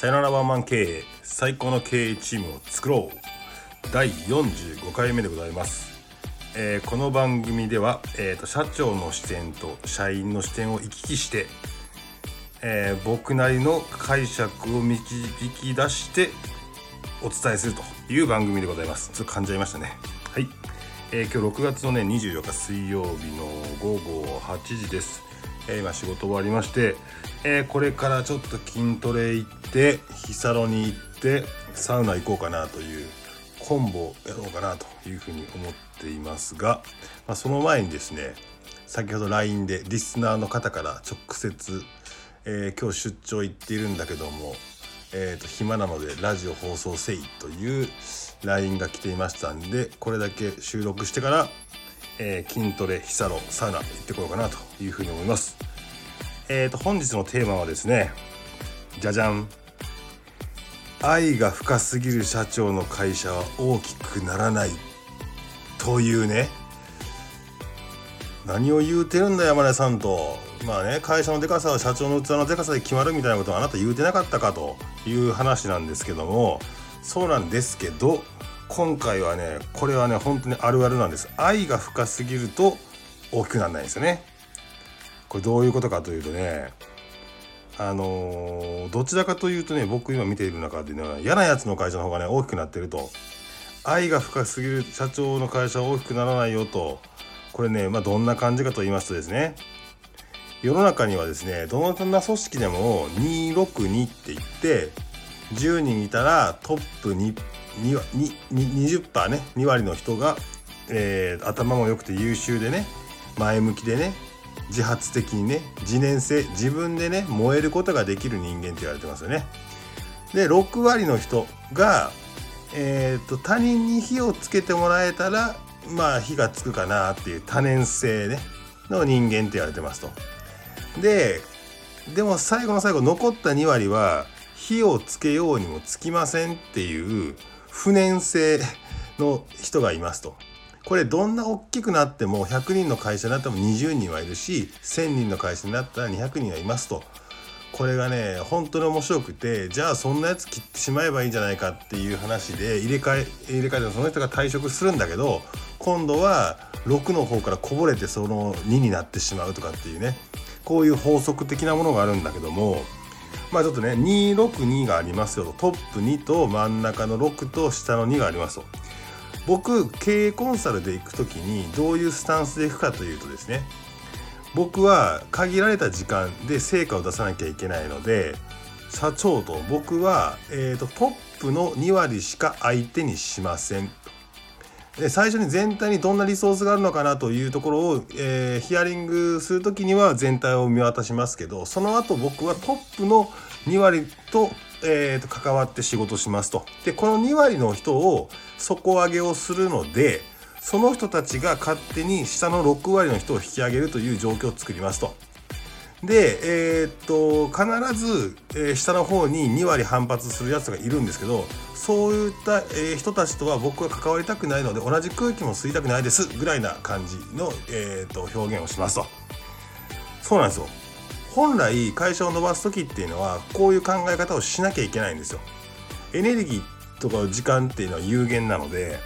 さよならワンマン経営最高の経営チームを作ろう。第45回目でございます、えーこの番組では、えーと社長の視点と社員の視点を行き来して、えー僕なりの解釈を導き出してお伝えするという番組でございます。ちょっと噛んじゃいましたね。はい、えー今日6月のね24日水曜日の午後8時です、え今仕事終わりまして、えこれからちょっと筋トレ行ってヒサロに行ってサウナ行こうかなというコンボをやろうかなというふうに思っていますが、まあ、その前にですね先ほど LINE でリスナーの方から直接、えー今日出張行っているんだけども、えーと暇なのでラジオ放送せいという LINE が来ていましたんでこれだけ収録してから、えー筋トレヒサロサウナ行ってこようかなというふうに思います。えーと本日のテーマはですねじゃじゃん愛が深すぎる社長の会社は大きくならない。というね。何を言うてるんだ山根さんと。まあね会社のでかさは社長の器のでかさで決まるみたいなことをあなた言うてなかったかという話なんですけども。そうなんですけど今回はねこれはね本当にあるあるなんです。愛が深すぎると大きくならないんですよね。これどういうことかというとねあのーどちらかというとね僕今見ている中でね嫌なやつの会社の方がね大きくなってると。愛が深すぎる社長の会社は大きくならないよと。これねまあどんな感じかと言いますとですね。世の中にはですねどんな組織でも262って言って10人いたらトップ 2, 2, 2 20%ね2割の人が、えー頭も良くて優秀でね前向きでね自発的にね自燃性自分でね燃えることができる人間って言われてますよね。で6割の人が、えー、と他人に火をつけてもらえたらまあ火がつくかなっていう多年性ねの人間って言われてますと。ででも最後の最後残った2割は火をつけようにもつきませんっていう不燃性の人がいますと。これどんな大きくなっても100人の会社になっても20人はいるし1000人の会社になったら200人はいますと。これがね本当に面白くてじゃあそんなやつ切ってしまえばいいんじゃないかっていう話で入れ替え入れ替えてその人が退職するんだけど今度は6の方からこぼれてその2になってしまうとかっていうねこういう法則的なものがあるんだけどもまあちょっとね262がありますよと。トップ2と真ん中の6と下の2がありますと。僕経営コンサルで行く時にどういうスタンスで行くかというとですね。僕は限られた時間で成果を出さなきゃいけないので社長と僕は、えー、とトップの2割しか相手にしません。最初に全体にどんなリソースがあるのかなというところを、えーヒアリングする時には全体を見渡しますけどその後僕はトップの2割と,、えーと関わって仕事しますと。でこの2割の人を底上げをするのでその人たちが勝手に下の6割の人を引き上げるという状況を作りますと。で、えーっと必ず、えー下の方に2割反発するやつがいるんですけどそういった、えー人たちとは僕は関わりたくないので同じ空気も吸いたくないですぐらいな感じの、えっと表現をしますと。そうなんですよ本来会社を伸ばす時っていうのはこういう考え方をしなきゃいけないんですよ。エネルギーとか時間っていうのは有限なので、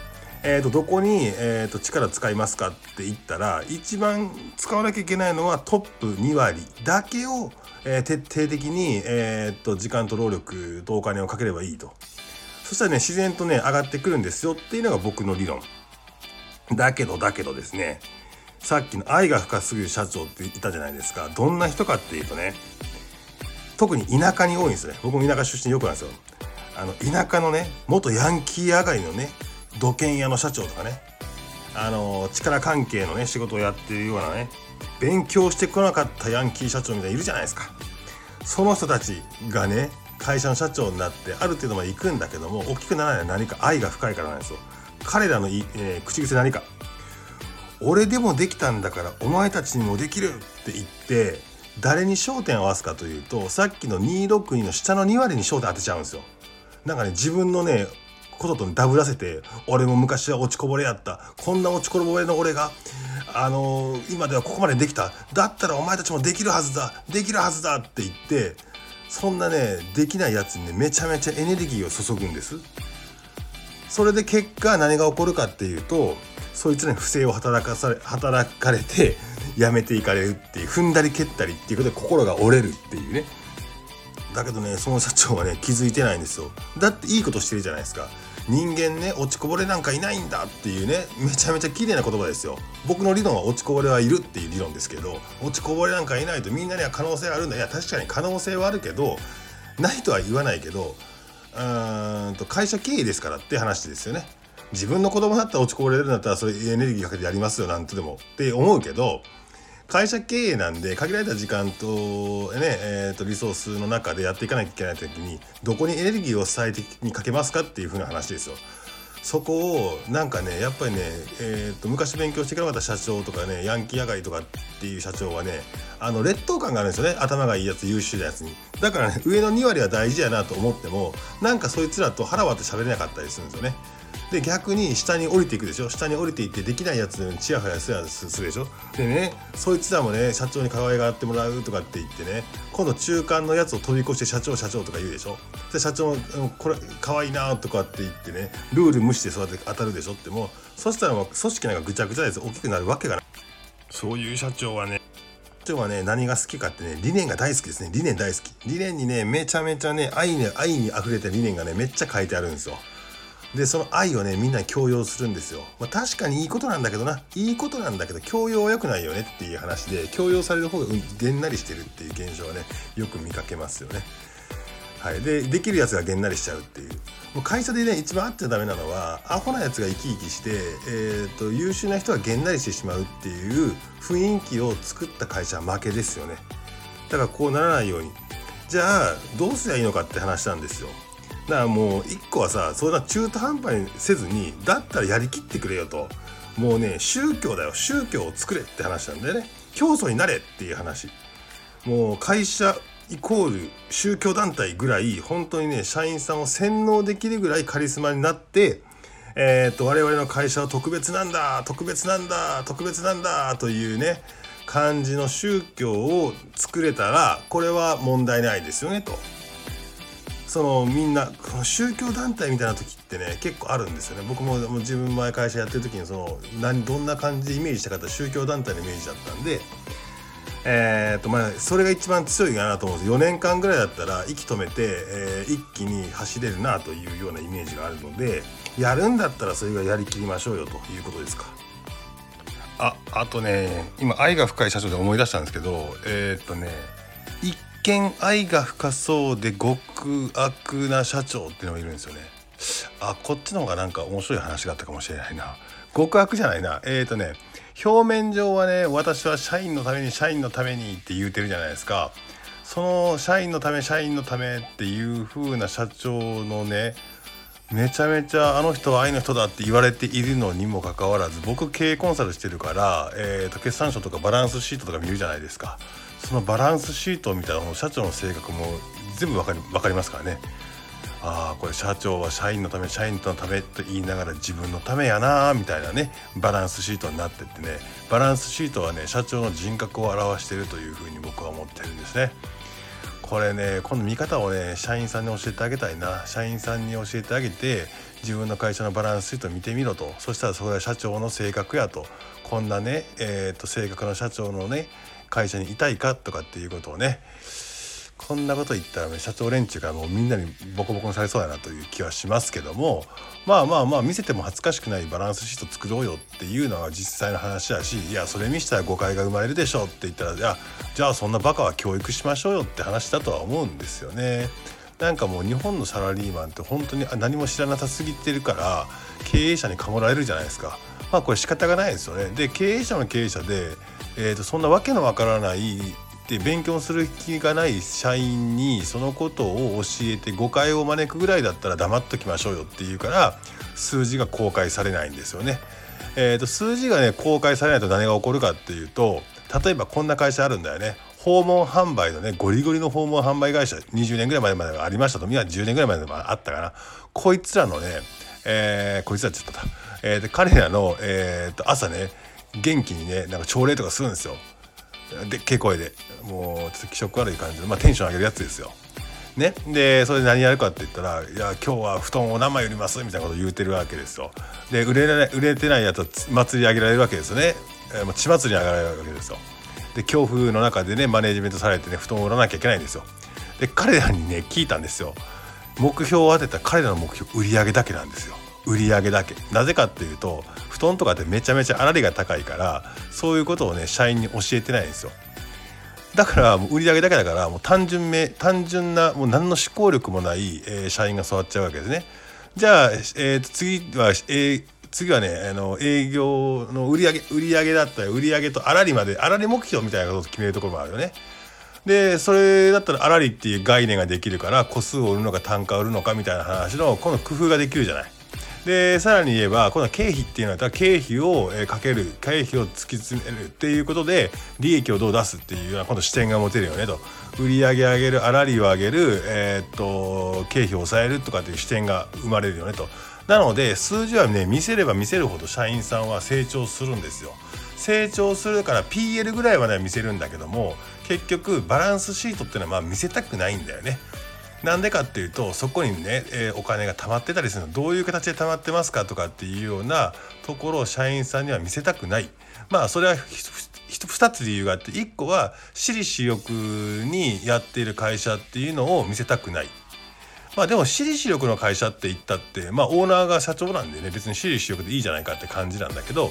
えー、とどこに、えー、と力使いますかって言ったら一番使わなきゃいけないのはトップ2割だけを、えー徹底的に、えー、と時間と労力とお金をかければいいと。そしたらね自然とね上がってくるんですよっていうのが僕の理論。だけどだけどですね。さっきの愛が深すぎる社長って言ったじゃないですか。どんな人かっていうとね特に田舎に多いんですね。僕も田舎出身よくなんですよ。あの田舎のね元ヤンキー上がりのね土建屋の社長とかね。あの力関係のね仕事をやってるようなね勉強してこなかったヤンキー社長みたいにいるじゃないですか。その人たちがね会社の社長になってある程度まで行くんだけども大きくならない何か愛が深いからなんですよ。彼らのい、えー口癖何か。俺でもできたんだからお前たちにもできるって言って誰に焦点を合わすかというとさっきの262の下の2割に焦点当てちゃうんですよ。なんかね自分のねこととダブらせて俺も昔は落ちこぼれやった。こんな落ちこぼれの俺があのー今ではここまでできた。だったらお前たちもできるはずだ。できるはずだって言ってそんなねできないやつにねめちゃめちゃエネルギーを注ぐんです。それで結果何が起こるかっていうとそいつらに不正を働かされ働かれてやめていかれるっていう踏んだり蹴ったりっていうことで心が折れるっていうね。だけどねその社長はね気づいてないんですよ。だっていいことしてるじゃないですか。人間ね落ちこぼれなんかいないんだっていうねめちゃめちゃ綺麗な言葉ですよ。僕の理論は落ちこぼれはいるっていう理論ですけど落ちこぼれなんかいないとみんなには可能性あるんだ。いや確かに可能性はあるけどないとは言わないけどうーんと会社経営ですからって話ですよね。自分の子供だったら落ちこぼれるんだったらそれエネルギーかけてやりますよなんとでもって思うけど会社経営なんで限られた時間と,、ねえー、とリソースの中でやっていかなきゃいけない時にどこにエネルギーを最適にかけますかっていう風な話ですよ。そこをなんかねやっぱりね、えー、と昔勉強してくれなかった社長とかねヤンキー上がりとかっていう社長はねあの劣等感があるんですよね。頭がいいやつ優秀なやつに。だからね上の2割は大事やなと思ってもなんかそいつらと腹割って喋れなかったりするんですよね。で逆に下に降りていくでしょ？下に降りていってできないやつにチヤホヤするするでしょ？でねそいつらもね社長に可愛がってもらうとかって言ってね今度中間のやつを飛び越して社長社長とか言うでしょ？で社長これ可愛いなとかって言ってねルール無視でそうやって当たるでしょってもそしたらもう組織なんかぐちゃぐちゃです大きくなるわけがない。そういう社長はね社長はね何が好きかってね理念が大好きですね。理念大好き。理念にねめちゃめちゃね愛に愛に溢れた理念がねめっちゃ書いてあるんですよでその愛をねみんな強要するんですよ、まあ、確かにいいことなんだけどな。いいことなんだけど強要は良くないよねっていう話で強要される方がげんなりしてるっていう現象はねよく見かけますよね。はい、でできるやつがげんなりしちゃうっていう。もう会社でね一番あってダメなのはアホなやつが生き生きして、えーと、優秀な人がげんなりしてしまうっていう雰囲気を作った会社は負けですよね。だからこうならないように。じゃあどうすりゃいいのかって話なんですよ。だからもう一個はさそんな中途半端にせずにだったらやりきってくれよと。もうね宗教だよ。宗教を作れって話なんだよね。教祖になれっていう話。もう会社イコール宗教団体ぐらい本当にね社員さんを洗脳できるぐらいカリスマになってえー、と我々の会社は特別なんだ特別なんだ特別なんだというね感じの宗教を作れたらこれは問題ないですよねと。そのみんなこの宗教団体みたいな時ってね結構あるんですよね僕も自分前会社やってる時にその何どんな感じでイメージしたかった宗教団体のイメージだったんでえーとまあ、それが一番強いかなと思うんです4年間ぐらいだったら息止めて、えー、一気に走れるなというようなイメージがあるのでやるんだったらそれがやりきりましょうよということですか。ああとね今愛が深い社長で思い出したんですけどえっ、とね見愛が深そうで極悪な社長っていうのがいるんですよね。あこっちの方がなんか面白い話があったかもしれないな。極悪じゃないな。えっ、ー、とね表面上はね私は社員のために社員のためにって言うてるじゃないですか。その社員のため社員のためっていう風な社長のねめちゃめちゃあの人は愛の人だって言われているのにもかかわらず僕経営コンサルしてるから、えーと決算書とかバランスシートとか見るじゃないですか。そのバランスシートを見たら社長の性格も全部わかり分かりますからね。ああこれ社長は社員のため社員とのためと言いながら自分のためやなみたいなねバランスシートになってってね。バランスシートはね社長の人格を表しているというふうに僕は思ってるんですね。これねこの見方をね社員さんに教えてあげたいな。社員さんに教えてあげて自分の会社のバランスシート見てみろと。そしたらそれは社長の性格やと。こんなね、えーと、と性格の社長のね会社にいたいかとかっていうことをねこんなこと言ったら、ね、社長連中がもうみんなにボコボコにされそうだなという気はしますけどもまあまあまあ見せても恥ずかしくないバランスシート作ろうよっていうのは実際の話だしいやそれ見せたら誤解が生まれるでしょって言ったらいやじゃあそんなバカは教育しましょうよって話だとは思うんですよね。なんかもう日本のサラリーマンって本当に何も知らなさすぎてるから経営者にかもられるじゃないですか。まあこれ仕方がないですよね。で経営者の経営者でえーと、そんなわけのわからないで勉強する気がない社員にそのことを教えて誤解を招くぐらいだったら黙っときましょうよっていうから数字が公開されないんですよね。えーと、数字がね公開されないと何が起こるかっていうと例えばこんな会社あるんだよね。訪問販売のねゴリゴリの訪問販売会社20年ぐらい前までありましたと。みんな10年ぐらい前まであったかな。こいつらのね、えー、こいつらって言った、えー、で彼らの、えー、と朝ね元気にねなんか朝礼とかするんですよでっけ声でもうちょっと気色悪い感じで、まあ、テンション上げるやつですよね、でそれで何やるかって言ったら「いや今日は布団を何枚売ります」みたいなこと言うてるわけですよ。で売れない売れてないやつは祭り上げられるわけですよね。えー、血祭り上げられるわけですよ。で恐怖の中でねマネジメントされてね布団を売らなきゃいけないんですよ。で彼らにね聞いたんですよ。目標を当てた彼らの目標売り上げだけなんですよ。売り上げだけなぜかっていうと布団とかってめちゃめちゃ粗利が高いからそういうことをね社員に教えてないんですよだからもう売り上げだけだからもう単純め単純なもう何の思考力もない、えー、社員が育っちゃうわけですね。じゃあ、えー、と次は、えー、次はねあの営業の売り上げ売り上げだったら売り上げと粗利まで粗利目標みたいなことを決めるところもあるよね。でそれだったら粗利っていう概念ができるから個数を売るのか単価を売るのかみたいな話のこの工夫ができるじゃない。でさらに言えばこの経費っていうのは経費をかける経費を突き詰めるっていうことで利益をどう出すっていうような今度視点が持てるよねと。売り上げ上げる粗利を上げる、えー、っと経費を抑えるとかっていう視点が生まれるよねと。なので数字はね見せれば見せるほど社員さんは成長するんですよ。成長するから PL ぐらいまでは見せるんだけども結局バランスシートっていうのはまあ見せたくないんだよね。なんでかっていうとそこにね、えー、お金が貯まってたりするの。どういう形で貯まってますかとかっていうようなところを社員さんには見せたくない。まあそれは2つ理由があって1個は私利私欲にやっている会社っていうのを見せたくない。まあでも私利私欲の会社って言ったってまあオーナーが社長なんでね別に私利私欲でいいじゃないかって感じなんだけど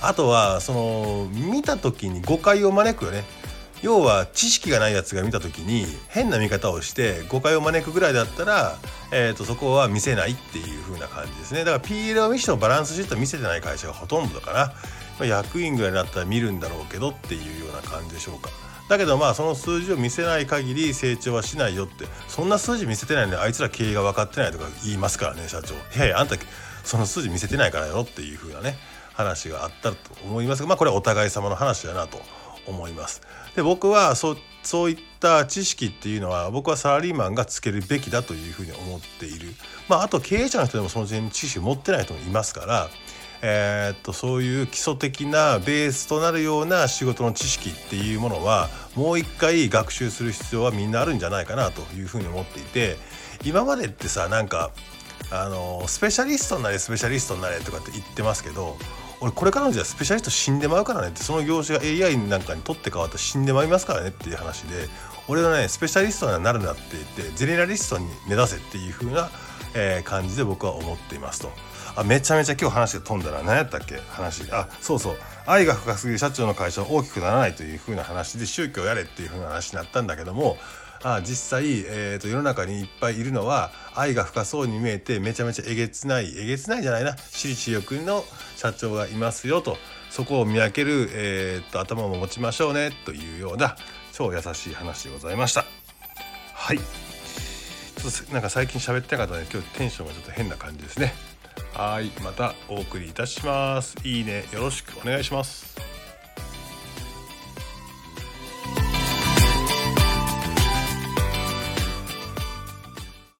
あとはその見た時に誤解を招くよね。要は知識がないやつが見た時に変な見方をして誤解を招くぐらいだったら、えー、とそこは見せないっていう風な感じですねだから PL を見してもバランスシート見せてない会社がほとんどだから、役員ぐらいだったら見るんだろうけどっていうような感じでしょうか。だけどまあその数字を見せない限り成長はしないよってそんな数字見せてないのにあいつら経営が分かってないとか言いますからね社長いやいやあんたその数字見せてないからよっていう風なね話があったと思いますがまあこれはお互い様の話だなと思います。で僕はそそういった知識っていうのは僕はサラリーマンがつけるべきだというふうに思っている。まあ、あと経営者の人でもその点知識を持ってない人もいますから、えー、っとそういう基礎的なベースとなるような仕事の知識っていうものはもう一回学習する必要はみんなあるんじゃないかなというふうに思っていて今までってさなんかあのスペシャリストになれスペシャリストになれとかって言ってますけど俺これからの時代スペシャリスト死んでまうからねってその業種が AI なんかに取って変わったら死んでまいりますからねっていう話で俺はねスペシャリストになるなって言ってゼネラリストに目指せっていう風な、えー、感じで僕は思っていますと。あめちゃめちゃ今日話が飛んだら何やったっけ？話。あそうそう。愛が深すぎる社長の会社は大きくならないという風な話で宗教やれっていう風な話になったんだけどもあ実際、えーと、世の中にいっぱいいるのは愛が深そうに見えてめちゃめちゃえげつないえげつないじゃないな私利私欲の社長がいますよとそこを見分ける、えーと、頭も持ちましょうねというような超優しい話でございました。はいちょっとなんか最近喋ってなかったので今日テンションがちょっと変な感じですね。はいまたお送りいたします。いいねよろしくお願いします。